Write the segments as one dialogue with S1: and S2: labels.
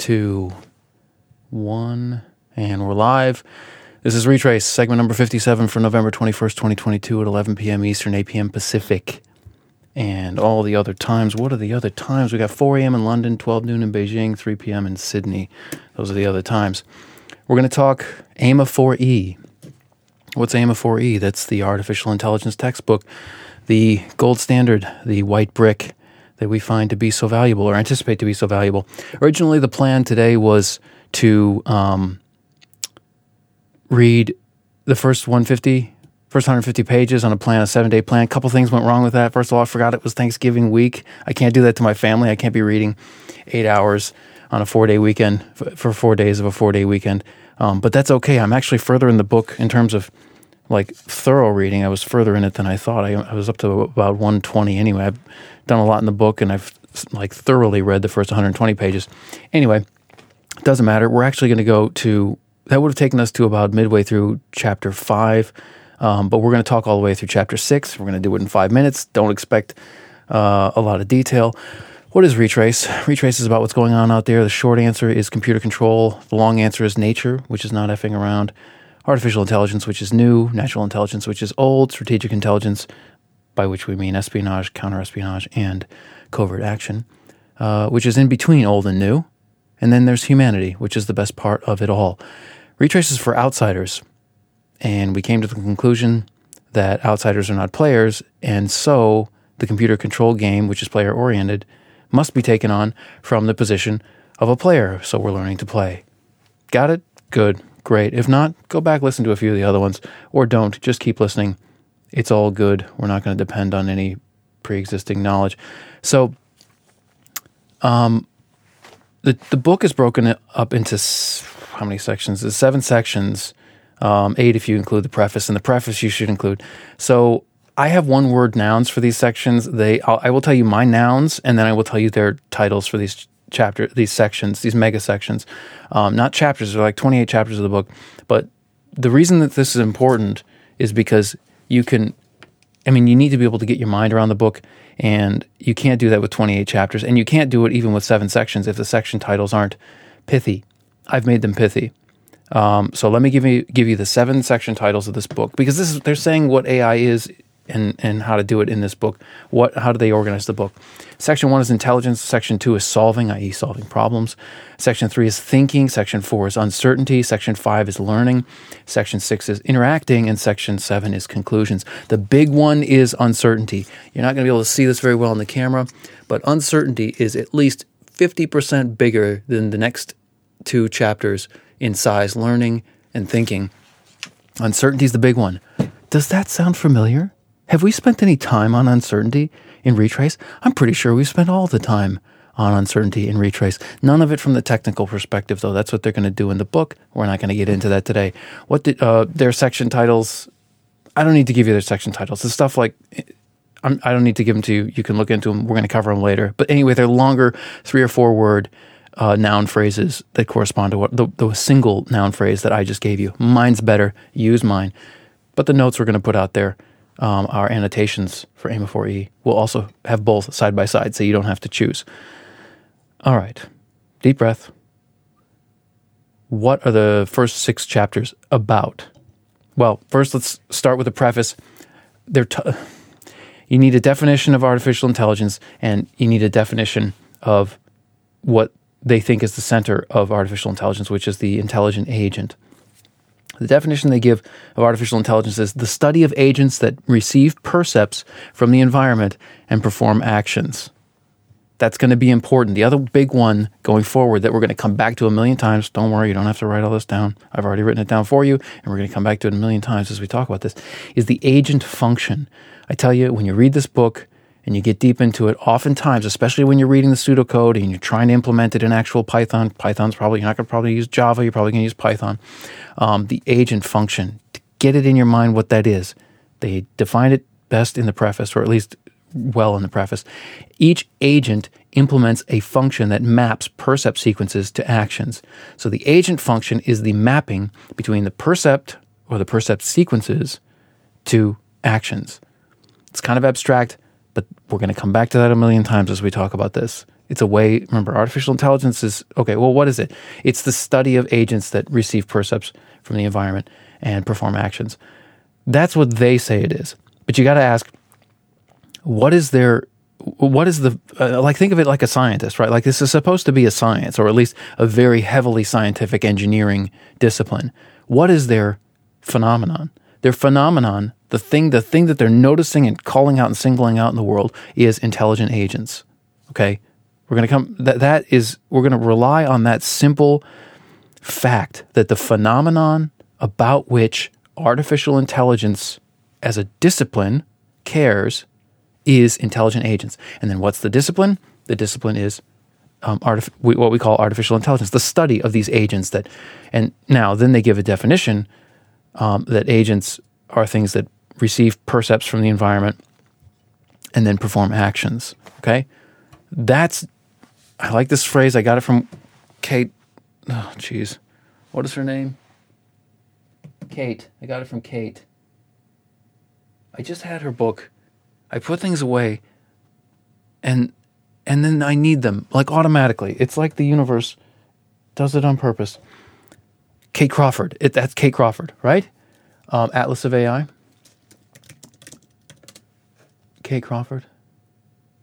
S1: two, one, and we're live. This is Retraice, segment number 57 for November 21st, 2022 at 11 p.m. Eastern, 8 p.m. Pacific. And all the other times. What are the other times? We got 4 a.m. in London, 12 noon in Beijing, 3 p.m. in Sydney. Those are the other times. We're going to talk AIMA 4E. What's AIMA 4E? That's the artificial intelligence textbook, the gold standard, the white brick that we find to be so valuable or anticipate to be so valuable. Originally, the plan today was to um, read the first 150, first 150 pages on a plan, a seven day plan. A couple things went wrong with that. First of all, I forgot it was Thanksgiving week. I can't do that to my family. I can't be reading eight hours on a four day weekend for four days of a four day weekend. Um, but that's okay. I'm actually further in the book in terms of like thorough reading. I was further in it than I thought. I, I was up to about 120 anyway. I've done a lot in the book and I've like thoroughly read the first 120 pages. Anyway, doesn't matter. We're actually going to go to that would have taken us to about midway through chapter five, um, but we're going to talk all the way through chapter six. We're going to do it in five minutes. Don't expect uh, a lot of detail. What is retraice? Retraice is about what's going on out there. The short answer is computer control. The long answer is nature, which is not effing around. Artificial intelligence, which is new. Natural intelligence, which is old. Strategic intelligence, by which we mean espionage, counterespionage, and covert action, uh, which is in between old and new. And then there's humanity, which is the best part of it all. Retraice is for outsiders. And we came to the conclusion that outsiders are not players, and so the computer control game, which is player oriented, must be taken on from the position of a player. So we're learning to play. Got it? Good. Great. If not, go back, listen to a few of the other ones, or don't. Just keep listening. It's all good. We're not going to depend on any pre existing knowledge. So, um, the, the book is broken up into how many sections? There's seven sections, um, eight if you include the preface, and the preface you should include. So I have one word nouns for these sections. They I'll, I will tell you my nouns, and then I will tell you their titles for these chapter these sections, these mega sections. Um, not chapters. They're like 28 chapters of the book. But the reason that this is important is because you can. I mean, you need to be able to get your mind around the book and you can't do that with 28 chapters. And you can't do it even with seven sections if the section titles aren't pithy. I've made them pithy. Um, so let me give you give you the seven section titles of this book because this is they're saying what AI is and and how to do it in this book. What how do they organize the book? Section one is intelligence. Section two is solving, i.e., solving problems. Section three is thinking. Section four is uncertainty. Section five is learning. Section six is interacting, and section seven is conclusions. The big one is uncertainty. You're not going to be able to see this very well on the camera, but uncertainty is at least fifty percent bigger than the next two chapters in size, learning and thinking. Uncertainty is the big one. Does that sound familiar? Have we spent any time on uncertainty in retraice? I'm pretty sure we've spent all the time on uncertainty in retraice. None of it from the technical perspective, though. That's what they're going to do in the book. We're not going to get into that today. What did uh, their section titles? I don't need to give you their section titles. The stuff like I'm, I do not need to give them to you. You can look into them. We're going to cover them later. But anyway, they're longer, three or four word uh, noun phrases that correspond to what the, the single noun phrase that I just gave you. Mine's better. Use mine. But the notes we're going to put out there um, our annotations for AIMA 4E will also have both side by side, so you don't have to choose. All right, deep breath. What are the first six chapters about? Well, first let's start with the preface. They're t- you need a definition of artificial intelligence, and you need a definition of what they think is the center of artificial intelligence, which is the intelligent agent. The definition they give of artificial intelligence is the study of agents that receive percepts from the environment and perform actions. That's going to be important. The other big one going forward that we're going to come back to a million times, don't worry, you don't have to write all this down. I've already written it down for you, and we're going to come back to it a million times as we talk about this, is the agent function. I tell you, when you read this book, and you get deep into it, oftentimes, especially when you're reading the pseudocode and you're trying to implement it in actual Python, Python's probably, you're not going to probably use Java, you're probably going to use Python. Um, the agent function, to get it in your mind what that is. They define it best in the preface, or at least well in the preface. Each agent implements a function that maps percept sequences to actions. So the agent function is the mapping between the percept or the percept sequences to actions. It's kind of abstract but we're going to come back to that a million times as we talk about this. It's a way, remember, artificial intelligence is okay, well, what is it? It's the study of agents that receive percepts from the environment and perform actions. That's what they say it is. But you got to ask, what is their what is the uh, like think of it like a scientist right like this is supposed to be a science or at least a very heavily scientific engineering discipline what is their phenomenon their phenomenon the thing the thing that they're noticing and calling out and singling out in the world is intelligent agents okay we're going to come that that is we're going to rely on that simple fact that the phenomenon about which artificial intelligence as a discipline cares is intelligent agents. And then what's the discipline? The discipline is um, artif- what we call artificial intelligence, the study of these agents that, and now then they give a definition um, that agents are things that receive percepts from the environment and then perform actions. Okay, that's I like this phrase. I got it from Kate. Oh, jeez, what is her name? Kate. I got it from Kate. I just had her book. I put things away and and then I need them like automatically. It's like the universe does it on purpose. Kate Crawford. It, that's Kate Crawford, right? Um, Atlas of AI. Kate Crawford,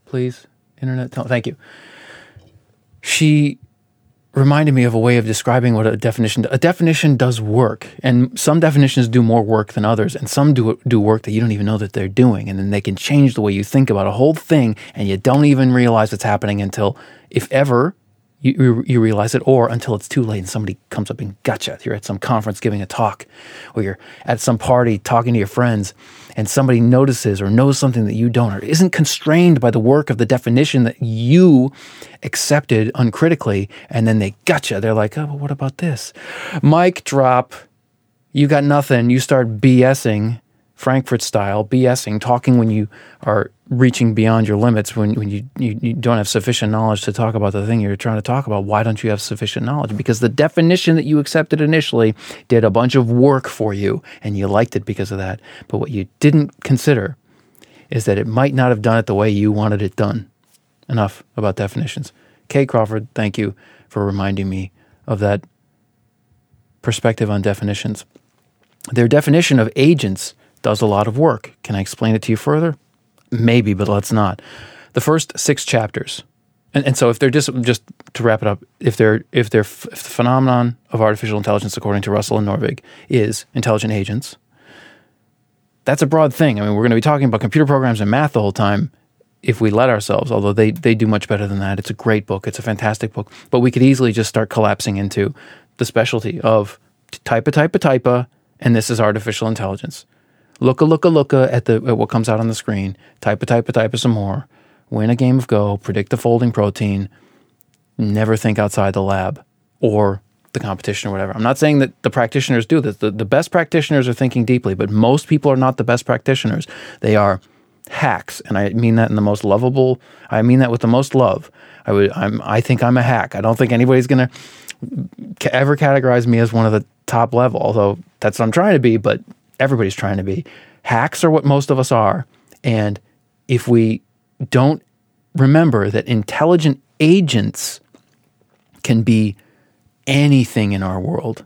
S1: please, internet. Tell, thank you. She reminded me of a way of describing what a definition a definition does work and some definitions do more work than others and some do do work that you don't even know that they're doing and then they can change the way you think about a whole thing and you don't even realize it's happening until if ever you, you realize it, or until it's too late and somebody comes up and gotcha. You're at some conference giving a talk, or you're at some party talking to your friends, and somebody notices or knows something that you don't, or isn't constrained by the work of the definition that you accepted uncritically, and then they gotcha. They're like, oh, but what about this? Mic drop. You got nothing. You start BSing Frankfurt style, BSing, talking when you are reaching beyond your limits, when, when you, you, you, don't have sufficient knowledge to talk about the thing you're trying to talk about. Why don't you have sufficient knowledge? Because the definition that you accepted initially did a bunch of work for you and you liked it because of that. But what you didn't consider is that it might not have done it the way you wanted it done. Enough about definitions. Kate Crawford, thank you for reminding me of that perspective on definitions. Their definition of agents does a lot of work. Can I explain it to you further? Maybe, but let's not. The first six chapters, and, and so if they're just just to wrap it up, if they're if they're if the phenomenon of artificial intelligence, according to Russell and Norvig, is intelligent agents, that's a broad thing. I mean, we're going to be talking about computer programs and math the whole time if we let ourselves, although they, they do much better than that. It's a great book. It's a fantastic book. But we could easily just start collapsing into the specialty of type a type a type a, and this is artificial intelligence. Look a look a look at the at what comes out on the screen. Type a type a type a some more. Win a game of Go. Predict the folding protein. Never think outside the lab or the competition or whatever. I'm not saying that the practitioners do this. The, the best practitioners are thinking deeply, but most people are not the best practitioners. They are hacks, and I mean that in the most lovable. I mean that with the most love. I would. I'm. I think I'm a hack. I don't think anybody's gonna ever categorize me as one of the top level. Although that's what I'm trying to be, but everybody's trying to be. Hacks are what most of us are. And if we don't remember that intelligent agents can be anything in our world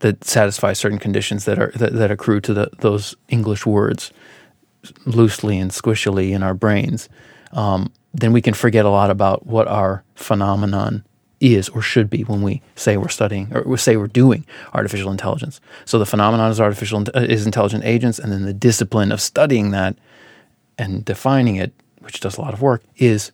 S1: that satisfies certain conditions that are that, that accrue to the, those English words loosely and squishily in our brains, um, then we can forget a lot about what our phenomenon is or should be when we say we're studying or we say we're doing artificial intelligence. So the phenomenon is artificial uh, is intelligent agents, and then the discipline of studying that and defining it, which does a lot of work, is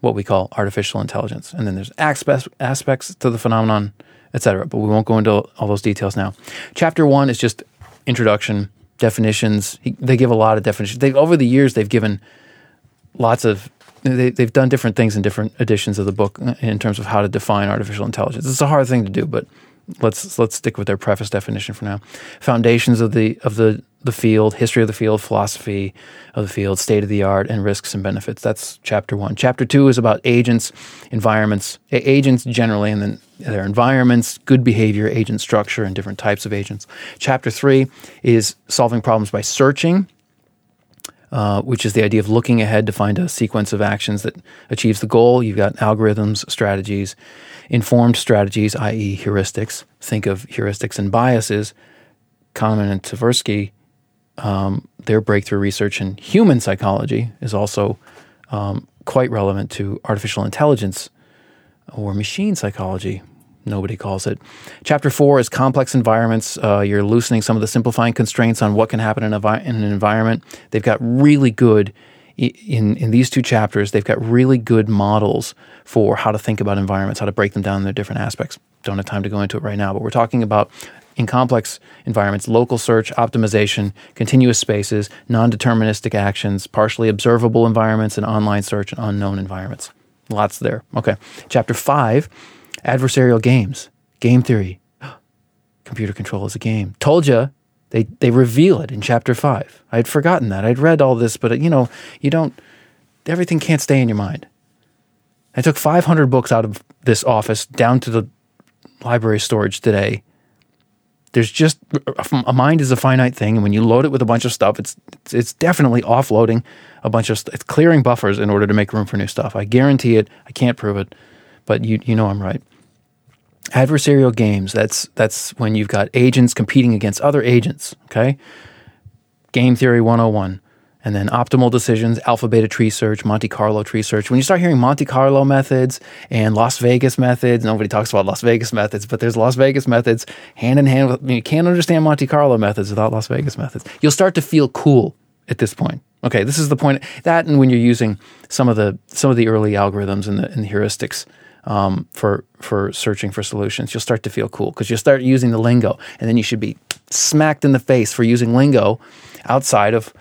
S1: what we call artificial intelligence. And then there's aspects aspects to the phenomenon, etc. But we won't go into all those details now. Chapter one is just introduction, definitions. They give a lot of definitions. They over the years they've given lots of they, they've done different things in different editions of the book in terms of how to define artificial intelligence. It's a hard thing to do, but let's let's stick with their preface definition for now. Foundations of the of the the field, history of the field, philosophy of the field, state of the art, and risks and benefits. That's chapter one. Chapter two is about agents, environments, agents generally, and then their environments, good behavior, agent structure, and different types of agents. Chapter three is solving problems by searching uh, which is the idea of looking ahead to find a sequence of actions that achieves the goal. You've got algorithms, strategies, informed strategies, i.e., heuristics. Think of heuristics and biases. Kahneman and Tversky, um, their breakthrough research in human psychology is also um, quite relevant to artificial intelligence or machine psychology, nobody calls it. Chapter four is complex environments. Uh, you're loosening some of the simplifying constraints on what can happen in, a, in an environment. They've got really good in in these two chapters. They've got really good models for how to think about environments, how to break them down in their different aspects. Don't have time to go into it right now, but we're talking about in complex environments, local search, optimization, continuous spaces, non deterministic actions, partially observable environments, and online search and unknown environments. Lots there. Okay. Chapter five adversarial games, game theory. Computer control is a game. Told you. They, they reveal it in chapter five. I'd forgotten that. I'd read all this, but uh, you know, you don't, everything can't stay in your mind. I took 500 books out of this office down to the library storage today. There's just a mind is a finite thing, and when you load it with a bunch of stuff, it's it's, definitely offloading a bunch of it's clearing buffers in order to make room for new stuff. I guarantee it. I can't prove it, but you you know I'm right. Adversarial games, that's that's when you've got agents competing against other agents, okay? Game theory 101. And then optimal decisions, alpha beta tree search, Monte Carlo tree search. When you start hearing Monte Carlo methods and Las Vegas methods, nobody talks about Las Vegas methods, but there's Las Vegas methods hand in hand with, you can't understand Monte Carlo methods without Las Vegas methods. You'll start to feel cool at this point. Okay, this is the point. That and when you're using some of the some of the early algorithms and the, and the heuristics um, for for searching for solutions, you'll start to feel cool because you'll start using the lingo, and then you should be smacked in the face for using lingo outside of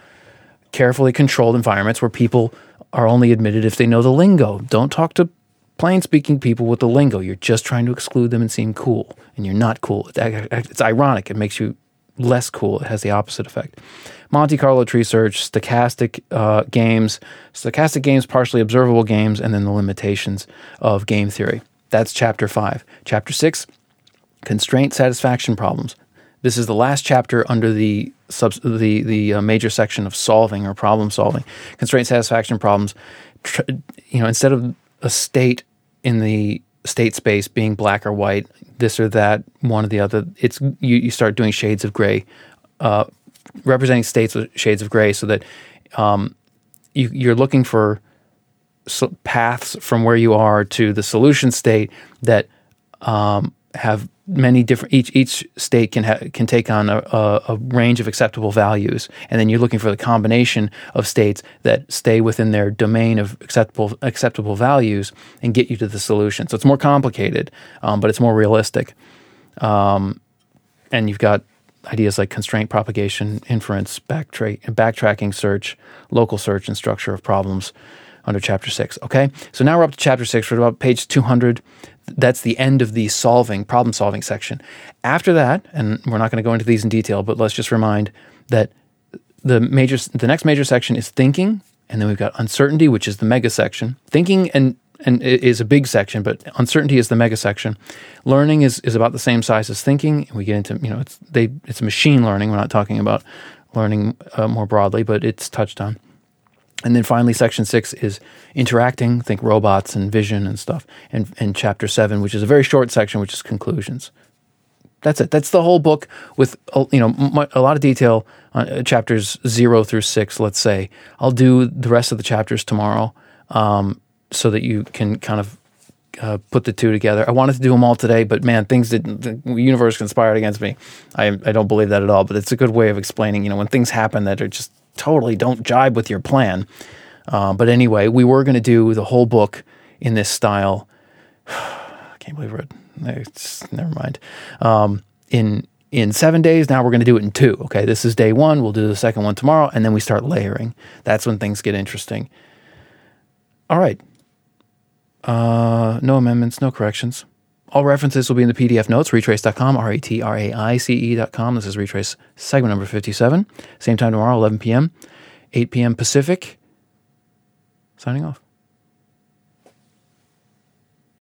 S1: carefully controlled environments where people are only admitted if they know the lingo. Don't talk to plain speaking people with the lingo. You're just trying to exclude them and seem cool, and you're not cool. It's ironic. It makes you less cool. It has the opposite effect. Monte Carlo tree search, stochastic uh, games, stochastic games, partially observable games, and then the limitations of game theory. That's chapter five. Chapter six, constraint satisfaction problems. This is the last chapter under the sub, the the uh, major section of solving or problem solving. Constraint satisfaction problems. Tr- you know, instead of a state in the state space being black or white, this or that, one or the other, it's you, you start doing shades of gray uh, representing states with shades of gray, so that um, you, you're looking for paths from where you are to the solution state that um, have many different each each state can ha- can take on a, a, a, range of acceptable values. And then you're looking for the combination of states that stay within their domain of acceptable acceptable values and get you to the solution. So it's more complicated um, but it's more realistic. Um, and you've got ideas like constraint propagation, inference, backtra- backtracking search, local search, and structure of problems under chapter six. Okay, so now we're up to chapter six. We're about page 200. That's the end of the solving, problem solving section. After that, and we're not going to go into these in detail, but let's just remind that the major, the next major section is thinking, and then we've got uncertainty, which is the mega section. Thinking and and is a big section, but uncertainty is the mega section. Learning is, is about the same size as thinking. We get into you know it's they it's machine learning. We're not talking about learning uh, more broadly, but it's touched on. And then finally, section six is interacting. Think robots and vision and stuff. And and chapter seven, which is a very short section, which is conclusions. That's it. That's the whole book with you know a lot of detail. On uh, chapters zero through six, let's say. I'll do the rest of the chapters tomorrow. Um, so that you can kind of uh, put the two together. I wanted to do them all today, but man, things did the universe conspired against me. I I don't believe that at all, but it's a good way of explaining. You know, when things happen that are just totally don't jibe with your plan. Uh, but anyway, we were going to do the whole book in this style. I can't believe it. It's, never mind. Um, in in seven days. Now we're going to do it in two. Okay, this is day one. We'll do the second one tomorrow, and then we start layering. That's when things get interesting. All right. Uh, no amendments, no corrections. All references will be in the PDF notes, retraice.com, R E T R A I C E.com. This is Retraice segment number 57. Same time tomorrow, 11 p.m., 8 p.m. Pacific. Signing off.